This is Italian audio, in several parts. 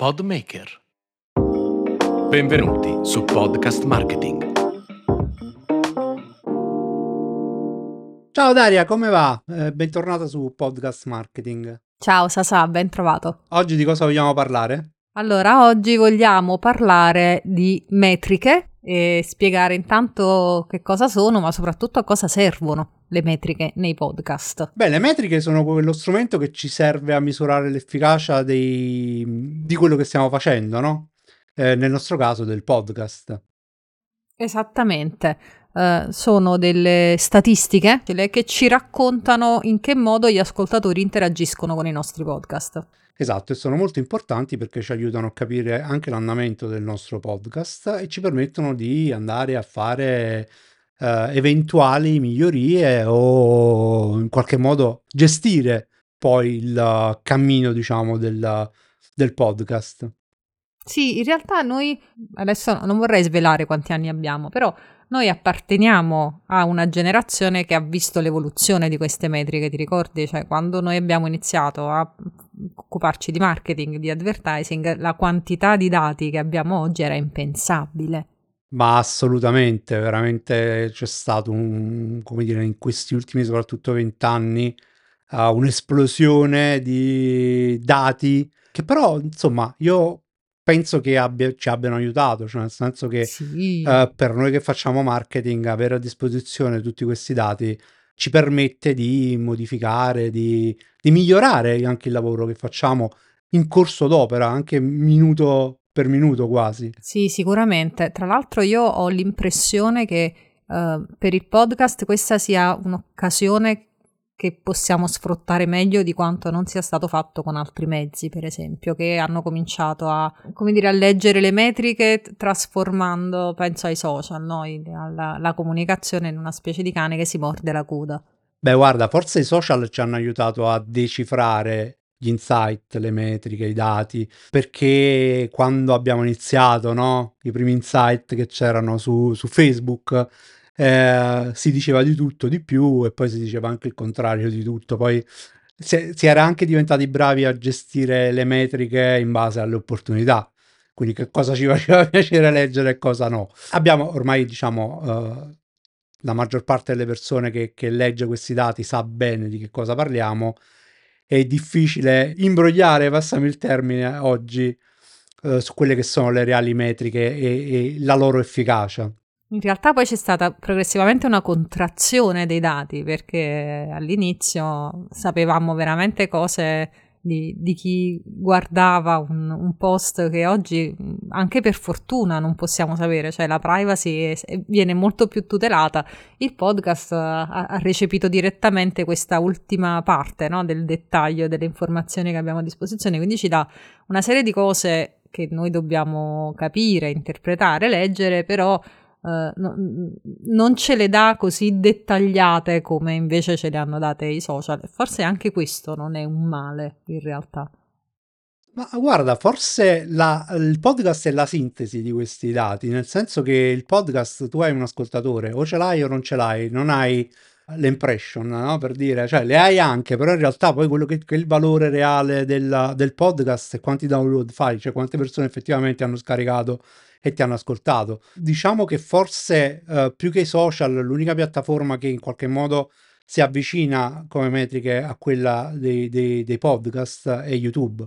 Podmaker. Benvenuti su Podcast Marketing. Ciao Daria, come va? Eh, bentornata su Podcast Marketing. Ciao Sasà, ben trovato. Oggi di cosa vogliamo parlare? Allora, oggi vogliamo parlare di metriche e spiegare intanto che cosa sono, ma soprattutto a cosa servono le metriche nei podcast. Beh, le metriche sono quello strumento che ci serve a misurare l'efficacia dei... di quello che stiamo facendo, no? Eh, nel nostro caso del podcast. Esattamente. Uh, sono delle statistiche che ci raccontano in che modo gli ascoltatori interagiscono con i nostri podcast. Esatto, e sono molto importanti perché ci aiutano a capire anche l'andamento del nostro podcast e ci permettono di andare a fare uh, eventuali migliorie o in qualche modo gestire poi il cammino, diciamo, del, del podcast. Sì, in realtà noi adesso non vorrei svelare quanti anni abbiamo, però noi apparteniamo a una generazione che ha visto l'evoluzione di queste metriche, ti ricordi? Cioè, quando noi abbiamo iniziato a occuparci di marketing, di advertising, la quantità di dati che abbiamo oggi era impensabile. Ma assolutamente, veramente c'è stato un, come dire, in questi ultimi soprattutto vent'anni, uh, un'esplosione di dati che però, insomma, io penso che abbia, ci abbiano aiutato, cioè nel senso che sì. uh, per noi che facciamo marketing avere a disposizione tutti questi dati ci permette di modificare, di, di migliorare anche il lavoro che facciamo in corso d'opera, anche minuto per minuto quasi. Sì, sicuramente. Tra l'altro io ho l'impressione che uh, per il podcast questa sia un'occasione che possiamo sfruttare meglio di quanto non sia stato fatto con altri mezzi, per esempio, che hanno cominciato a, dire, a leggere le metriche trasformando, penso ai social, no? alla, la comunicazione in una specie di cane che si morde la coda. Beh, guarda, forse i social ci hanno aiutato a decifrare gli insight, le metriche, i dati, perché quando abbiamo iniziato, no? I primi insight che c'erano su, su Facebook, eh, si diceva di tutto di più e poi si diceva anche il contrario di tutto. Poi si, si era anche diventati bravi a gestire le metriche in base alle opportunità. Quindi che cosa ci faceva piacere leggere e cosa no. Abbiamo ormai, diciamo, uh, la maggior parte delle persone che, che legge questi dati sa bene di che cosa parliamo. È difficile imbrogliare, passami il termine, oggi uh, su quelle che sono le reali metriche e, e la loro efficacia. In realtà poi c'è stata progressivamente una contrazione dei dati perché all'inizio sapevamo veramente cose di, di chi guardava un, un, post che oggi anche per fortuna non possiamo sapere, cioè la privacy viene molto più tutelata. Il podcast ha, ha recepito direttamente questa ultima parte no, del dettaglio delle informazioni che abbiamo a disposizione, quindi ci dà una serie di cose che noi dobbiamo capire, interpretare, leggere, però Uh, no, non ce le dà così dettagliate come invece ce le hanno date i social. Forse anche questo non è un male in realtà. Ma guarda, forse la, il podcast è la sintesi di questi dati, nel senso che il podcast tu hai un ascoltatore, o ce l'hai o non ce l'hai, non hai l'impression, no? per dire, cioè le hai anche, però in realtà poi quello che, che è il valore reale del, del podcast è quanti download fai, cioè quante persone effettivamente hanno scaricato e ti hanno ascoltato. Diciamo che forse uh, più che i social, l'unica piattaforma che in qualche modo si avvicina come metriche a quella dei, dei, dei podcast è YouTube.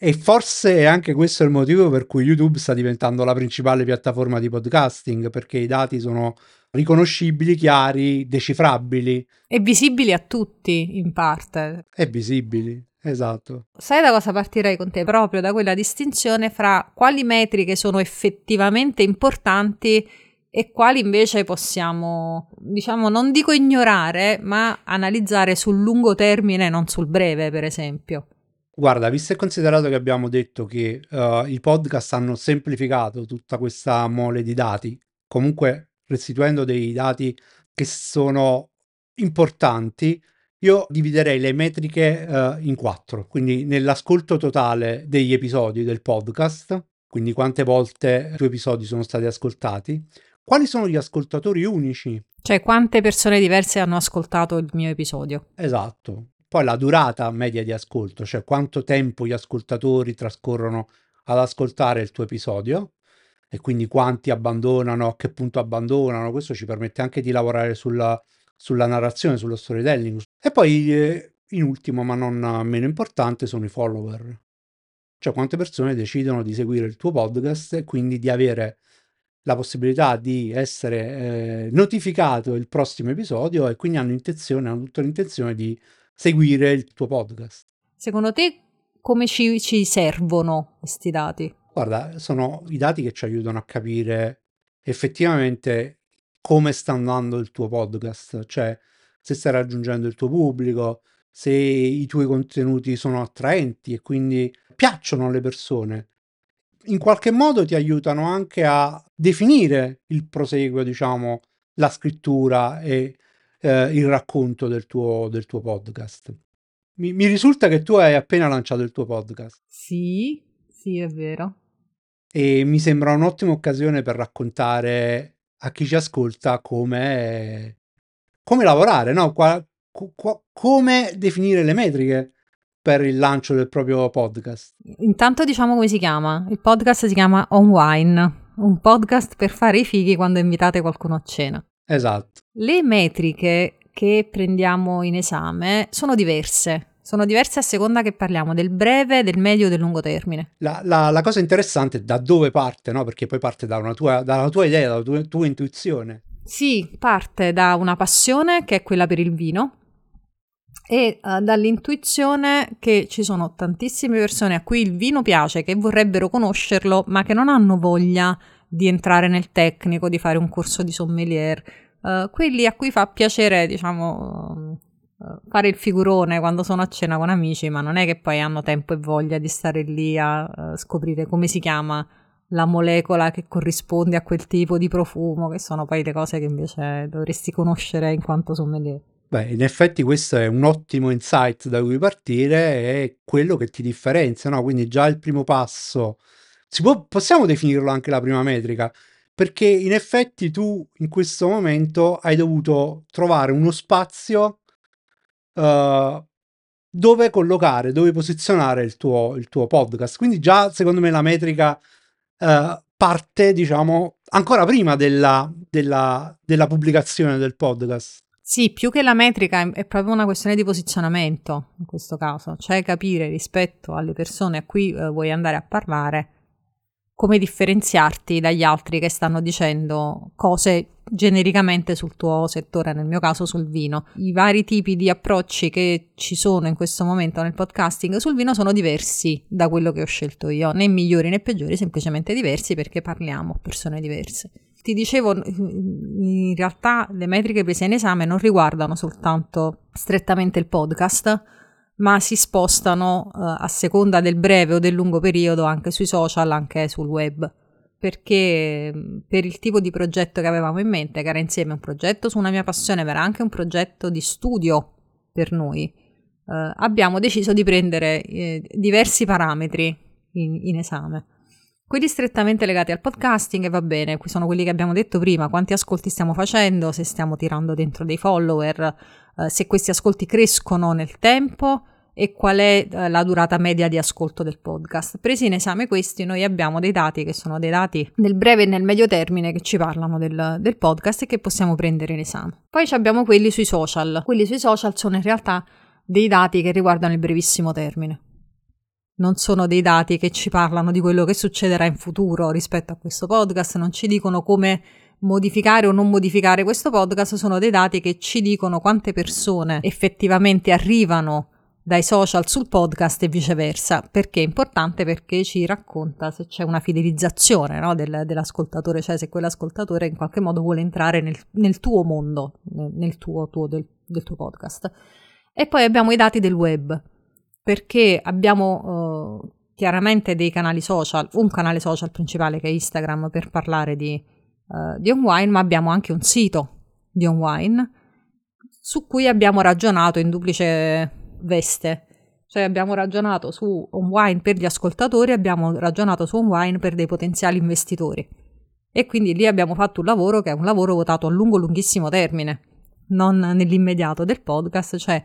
E forse è anche questo il motivo per cui YouTube sta diventando la principale piattaforma di podcasting, perché i dati sono riconoscibili, chiari, decifrabili. E visibili a tutti, in parte. E visibili. Esatto. Sai da cosa partirei con te? Proprio da quella distinzione fra quali metriche sono effettivamente importanti e quali invece possiamo, diciamo, non dico ignorare, ma analizzare sul lungo termine, non sul breve, per esempio. Guarda, visto e considerato che abbiamo detto che uh, i podcast hanno semplificato tutta questa mole di dati, comunque restituendo dei dati che sono importanti, io dividerei le metriche uh, in quattro, quindi nell'ascolto totale degli episodi del podcast, quindi quante volte i tuoi episodi sono stati ascoltati, quali sono gli ascoltatori unici? Cioè quante persone diverse hanno ascoltato il mio episodio? Esatto. poi la durata media di ascolto, cioè quanto tempo gli ascoltatori trascorrono ad ascoltare il tuo episodio e quindi quanti abbandonano, a che punto abbandonano, questo ci permette anche di lavorare sulla, sulla narrazione, sullo storytelling. E poi, eh, in ultimo, ma non meno importante, sono i follower. Cioè quante persone decidono di seguire il tuo podcast e quindi di avere la possibilità di essere eh, notificato il prossimo episodio e quindi hanno intenzione, hanno tutta l'intenzione di seguire il tuo podcast. Secondo te come ci, ci servono questi dati? Guarda, sono i dati che ci aiutano a capire effettivamente come sta andando il tuo podcast, cioè se stai raggiungendo il tuo pubblico, se i tuoi contenuti sono attraenti e quindi piacciono alle persone. In qualche modo ti aiutano anche a definire il proseguo, diciamo, la scrittura e eh, il racconto del tuo, del tuo podcast. Mi, mi risulta che tu hai appena lanciato il tuo podcast. Sì, sì, è vero. E mi sembra un'ottima occasione per raccontare a chi ci ascolta come, come lavorare, no? Qua, qua, come definire le metriche per il lancio del proprio podcast. Intanto diciamo come si chiama. Il podcast si chiama On Wine, un podcast per fare i fighi quando invitate qualcuno a cena. Esatto. Le metriche che prendiamo in esame sono diverse. Sono diverse a seconda che parliamo del breve, del medio e del lungo termine. La, la, la cosa interessante è da dove parte, no? Perché poi parte da tua, dalla tua idea, dalla tua, tua intuizione. Sì, parte da una passione che è quella per il vino e uh, dall'intuizione che ci sono tantissime persone a cui il vino piace, che vorrebbero conoscerlo, ma che non hanno voglia di entrare nel tecnico, di fare un corso di sommelier uh, quelli a cui fa piacere, diciamo, fare il figurone quando sono a cena con amici, ma non è che poi hanno tempo e voglia di stare lì a uh, scoprire come si chiama la molecola che corrisponde a quel tipo di profumo, che sono poi le cose che invece dovresti conoscere in quanto sommelier. Beh, in effetti questo è un ottimo insight da cui partire, è quello che ti differenzia, no? Quindi già il primo passo, può, possiamo definirlo anche la prima metrica, perché in effetti tu in questo momento hai dovuto trovare uno spazio uh, dove collocare, dove posizionare il tuo, il tuo, podcast. Quindi già secondo me la metrica uh, parte, diciamo, ancora prima della, della, della, pubblicazione del podcast. Sì, più che la metrica è proprio una questione di posizionamento in questo caso, cioè capire rispetto alle persone a cui uh, vuoi andare a parlare come differenziarti dagli altri che stanno dicendo cose genericamente sul tuo settore, nel mio caso sul vino. I vari tipi di approcci che ci sono in questo momento nel podcasting sul vino sono diversi da quello che ho scelto io, né migliori né peggiori, semplicemente diversi perché parliamo a persone diverse. Ti dicevo, in realtà le metriche prese in esame non riguardano soltanto strettamente il podcast, ma si spostano uh, a seconda del breve o del lungo periodo anche sui social, anche sul web. Perché per il tipo di progetto che avevamo in mente, che era insieme un progetto su una mia passione, ma era anche un progetto di studio per noi, uh, abbiamo deciso di prendere eh, diversi parametri in, in esame. Quelli strettamente legati al podcasting, va bene, sono quelli che abbiamo detto prima, quanti ascolti stiamo facendo, se stiamo tirando dentro dei follower, eh, se questi ascolti crescono nel tempo e qual è eh, la durata media di ascolto del podcast. Presi in esame questi, noi abbiamo dei dati che sono dei dati nel breve e nel medio termine che ci parlano del, del podcast e che possiamo prendere in esame. Poi abbiamo quelli sui social. Quelli sui social sono in realtà dei dati che riguardano il brevissimo termine non sono dei dati che ci parlano di quello che succederà in futuro rispetto a questo podcast, non ci dicono come modificare o non modificare questo podcast, sono dei dati che ci dicono quante persone effettivamente arrivano dai social sul podcast e viceversa. Perché è importante? Perché ci racconta se c'è una fidelizzazione no, del, dell'ascoltatore, cioè se quell'ascoltatore in qualche modo vuole entrare nel, nel tuo mondo, nel, nel tuo, tuo del, del tuo podcast. E poi abbiamo i dati del web perché abbiamo uh, chiaramente dei canali social, un canale social principale che è Instagram per parlare di, uh, di OnWine, ma abbiamo anche un sito di OnWine su cui abbiamo ragionato in duplice veste. Cioè abbiamo ragionato su OnWine per gli ascoltatori, abbiamo ragionato su OnWine per dei potenziali investitori. E quindi lì abbiamo fatto un lavoro che è un lavoro votato a lungo, lunghissimo termine, non nell'immediato del podcast, cioè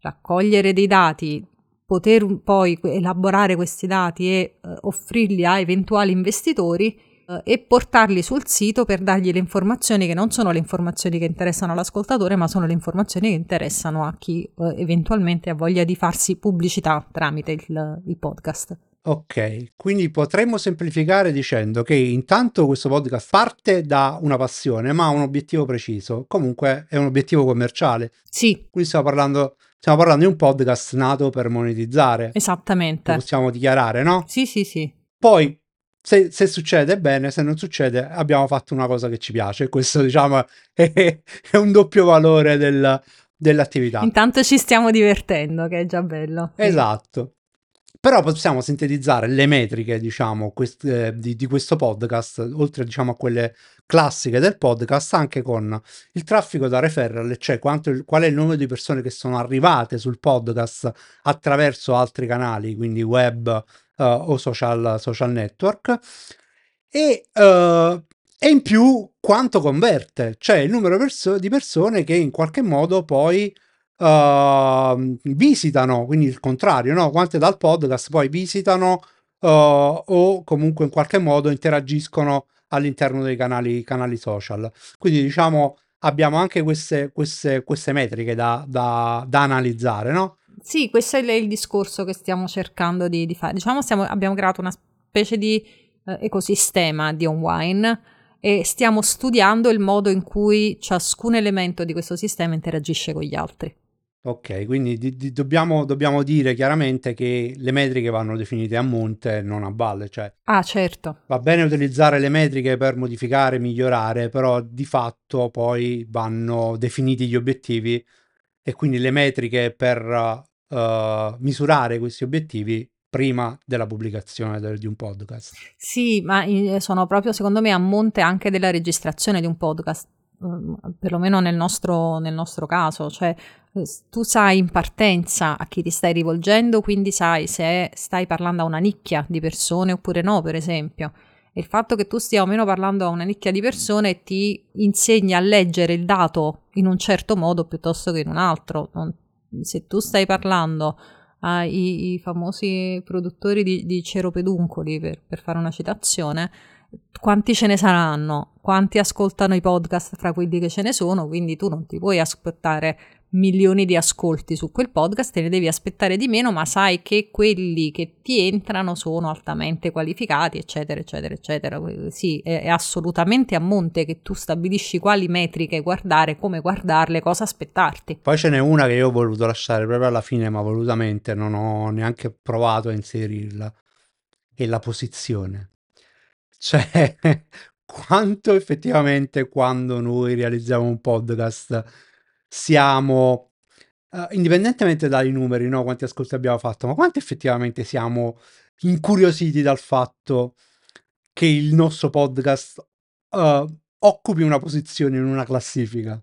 raccogliere dei dati, poter poi elaborare questi dati e uh, offrirli a eventuali investitori uh, e portarli sul sito per dargli le informazioni che non sono le informazioni che interessano all'ascoltatore, ma sono le informazioni che interessano a chi uh, eventualmente ha voglia di farsi pubblicità tramite il, il podcast. Ok, quindi potremmo semplificare dicendo che intanto questo podcast parte da una passione, ma ha un obiettivo preciso. Comunque è un obiettivo commerciale. Sì. Quindi stiamo parlando, stiamo parlando di un podcast nato per monetizzare. Esattamente. Lo possiamo dichiarare, no? Sì, sì, sì. Poi, se, se, succede bene, se non succede, abbiamo fatto una cosa che ci piace. Questo, diciamo, è, è un doppio valore del, dell'attività. Intanto ci stiamo divertendo, che è già bello. Esatto. Però possiamo sintetizzare le metriche, diciamo, quest- eh, di, di, questo podcast, oltre diciamo, a quelle classiche del podcast, anche con il traffico da referral, cioè quanto, qual è il numero di persone che sono arrivate sul podcast attraverso altri canali, quindi web uh, o social, social, network, e, uh, e, in più quanto converte, cioè il numero perso- di persone che in qualche modo poi uh, visitano, quindi il contrario, no? quante dal podcast poi visitano uh, o comunque in qualche modo interagiscono all'interno dei canali, canali social. Quindi diciamo abbiamo anche queste, queste, queste metriche da, da, da analizzare, no? Sì, questo è il discorso che stiamo cercando di, di fare. Diciamo stiamo, abbiamo creato una specie di eh, ecosistema di online e stiamo studiando il modo in cui ciascun elemento di questo sistema interagisce con gli altri. Ok, quindi di, di, dobbiamo, dobbiamo, dire chiaramente che le metriche vanno definite a monte, non a valle. Cioè, ah, certo. Va bene utilizzare le metriche per modificare, migliorare, però di fatto poi vanno definiti gli obiettivi e quindi le metriche per uh, misurare questi obiettivi prima della pubblicazione de- di un podcast. Sì, ma sono proprio secondo me a monte anche della registrazione di un podcast perlomeno nel nostro, nel nostro caso, cioè tu sai in partenza a chi ti stai rivolgendo, quindi sai se stai parlando a una nicchia di persone oppure no, per esempio. E il fatto che tu stia o meno parlando a una nicchia di persone ti insegna a leggere il dato in un certo modo piuttosto che in un altro. se tu stai parlando ai, ai famosi produttori di, di ceropeduncoli, per, per fare una citazione, quanti ce ne saranno, quanti ascoltano i podcast fra quelli che ce ne sono, quindi tu non ti puoi aspettare milioni di ascolti su quel podcast, te ne devi aspettare di meno, ma sai che quelli che ti entrano sono altamente qualificati, eccetera, eccetera, eccetera. Sì, è, è assolutamente a monte che tu stabilisci quali metriche guardare, come guardarle, cosa aspettarti. Poi ce n'è una che io ho voluto lasciare proprio alla fine, ma volutamente non ho neanche provato a inserirla, è la posizione. Cioè, quanto effettivamente quando noi realizziamo un podcast siamo, uh, indipendentemente dai numeri, no, quanti ascolti abbiamo fatto, ma quanto effettivamente siamo incuriositi dal fatto che il nostro podcast uh, occupi una posizione in una classifica?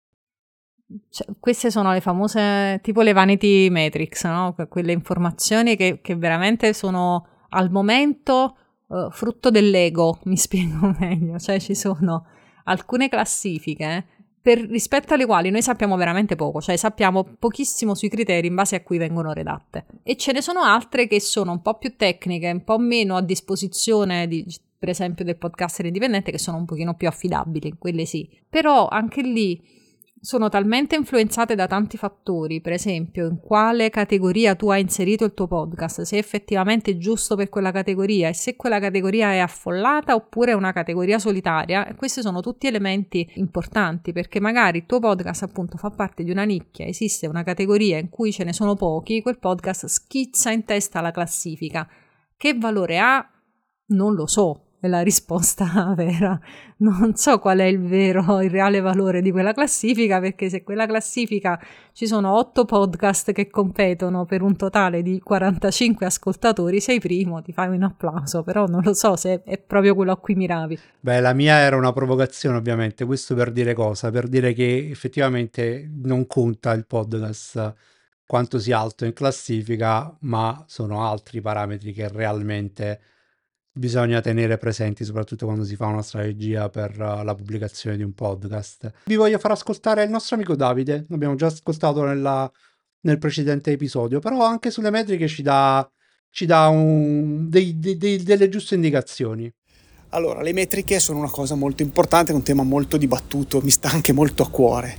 Cioè, queste sono le famose tipo le vanity metrics, no? quelle informazioni che, che veramente sono al momento uh, frutto dell'ego, mi spiego meglio, cioè ci sono alcune classifiche per, rispetto alle quali noi sappiamo veramente poco, cioè sappiamo pochissimo sui criteri in base a cui vengono redatte. E ce ne sono altre che sono un po' più tecniche, un po' meno a disposizione di, per esempio del podcaster indipendente, che sono un pochino più affidabili, quelle sì. Però anche lì sono talmente influenzate da tanti fattori, per esempio in quale categoria tu hai inserito il tuo podcast, se è effettivamente giusto per quella categoria e se quella categoria è affollata oppure è una categoria solitaria, e questi sono tutti elementi importanti perché magari il tuo podcast appunto fa parte di una nicchia, esiste una categoria in cui ce ne sono pochi, quel podcast schizza in testa la classifica. Che valore ha? Non lo so, è la risposta vera. Non so qual è il vero, il reale valore di quella classifica, perché se quella classifica ci sono 8 podcast che competono per un totale di 45 ascoltatori, sei primo, ti fai un applauso, però non lo so se è proprio quello a cui miravi. Beh, la mia era una provocazione, ovviamente, questo per dire cosa? Per dire che effettivamente non conta il podcast quanto sia alto in classifica, ma sono altri parametri che realmente bisogna tenere presenti, soprattutto quando si fa una strategia per uh, la pubblicazione di un podcast. Vi voglio far ascoltare il nostro amico Davide, l'abbiamo già ascoltato nella nel precedente episodio, però anche sulle metriche ci dà, ci dà un- dei- dei- dei- delle giuste indicazioni. Allora, le metriche sono una cosa molto importante, un tema molto dibattuto, mi sta anche molto a cuore,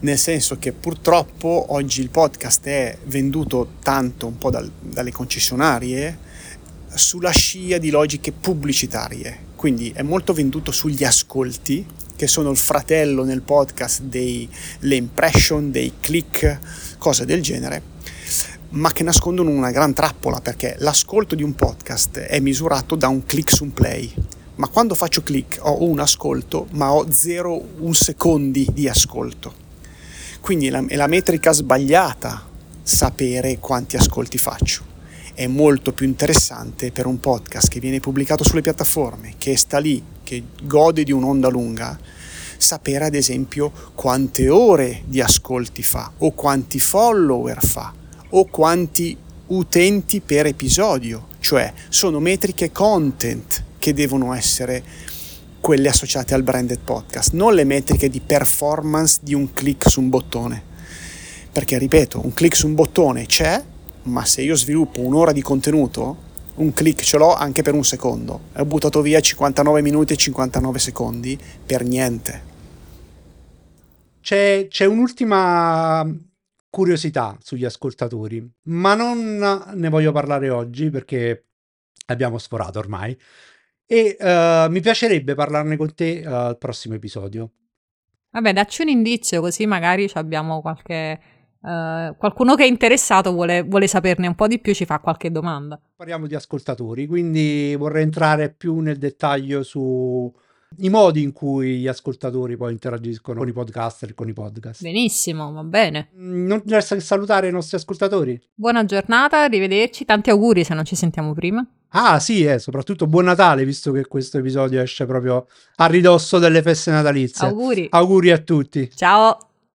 nel senso che purtroppo oggi il podcast è venduto tanto un po' dal- dalle concessionarie sulla scia di logiche pubblicitarie, quindi è molto venduto sugli ascolti, che sono il fratello nel podcast delle impression, dei click, cose del genere, ma che nascondono una gran trappola perché l'ascolto di un podcast è misurato da un click su un play. Ma quando faccio click ho un ascolto, ma ho 0,1 secondi di ascolto. Quindi è la, è la metrica sbagliata sapere quanti ascolti faccio. È molto più interessante per un podcast che viene pubblicato sulle piattaforme, che sta lì, che gode di un'onda lunga, sapere ad esempio quante ore di ascolti fa, o quanti follower fa, o quanti utenti per episodio, cioè sono metriche content che devono essere quelle associate al branded podcast, non le metriche di performance di un click su un bottone. Perché ripeto, un click su un bottone c'è, ma se io sviluppo un'ora di contenuto, un click ce l'ho anche per un secondo. Ho buttato via 59 minuti e 59 secondi per niente. C'è, c'è un'ultima curiosità sugli ascoltatori, ma non ne voglio parlare oggi perché abbiamo sforato ormai. E eh, mi piacerebbe parlarne con te eh, al prossimo episodio. Vabbè, dacci un indizio così magari ci abbiamo qualche... eh, qualcuno che è interessato vuole, vuole saperne un po' di più, ci fa qualche domanda. Parliamo di ascoltatori, quindi vorrei entrare più nel dettaglio su i modi in cui gli ascoltatori poi interagiscono con i podcaster e con i podcast. Benissimo, va bene. Mm, Non ci resta che salutare i nostri ascoltatori. Buona giornata, arrivederci, tanti auguri se non ci sentiamo prima. Ah, sì, eh, soprattutto buon Natale, visto che questo episodio esce proprio a ridosso delle feste natalizie. Auguri. Auguri a tutti. Ciao.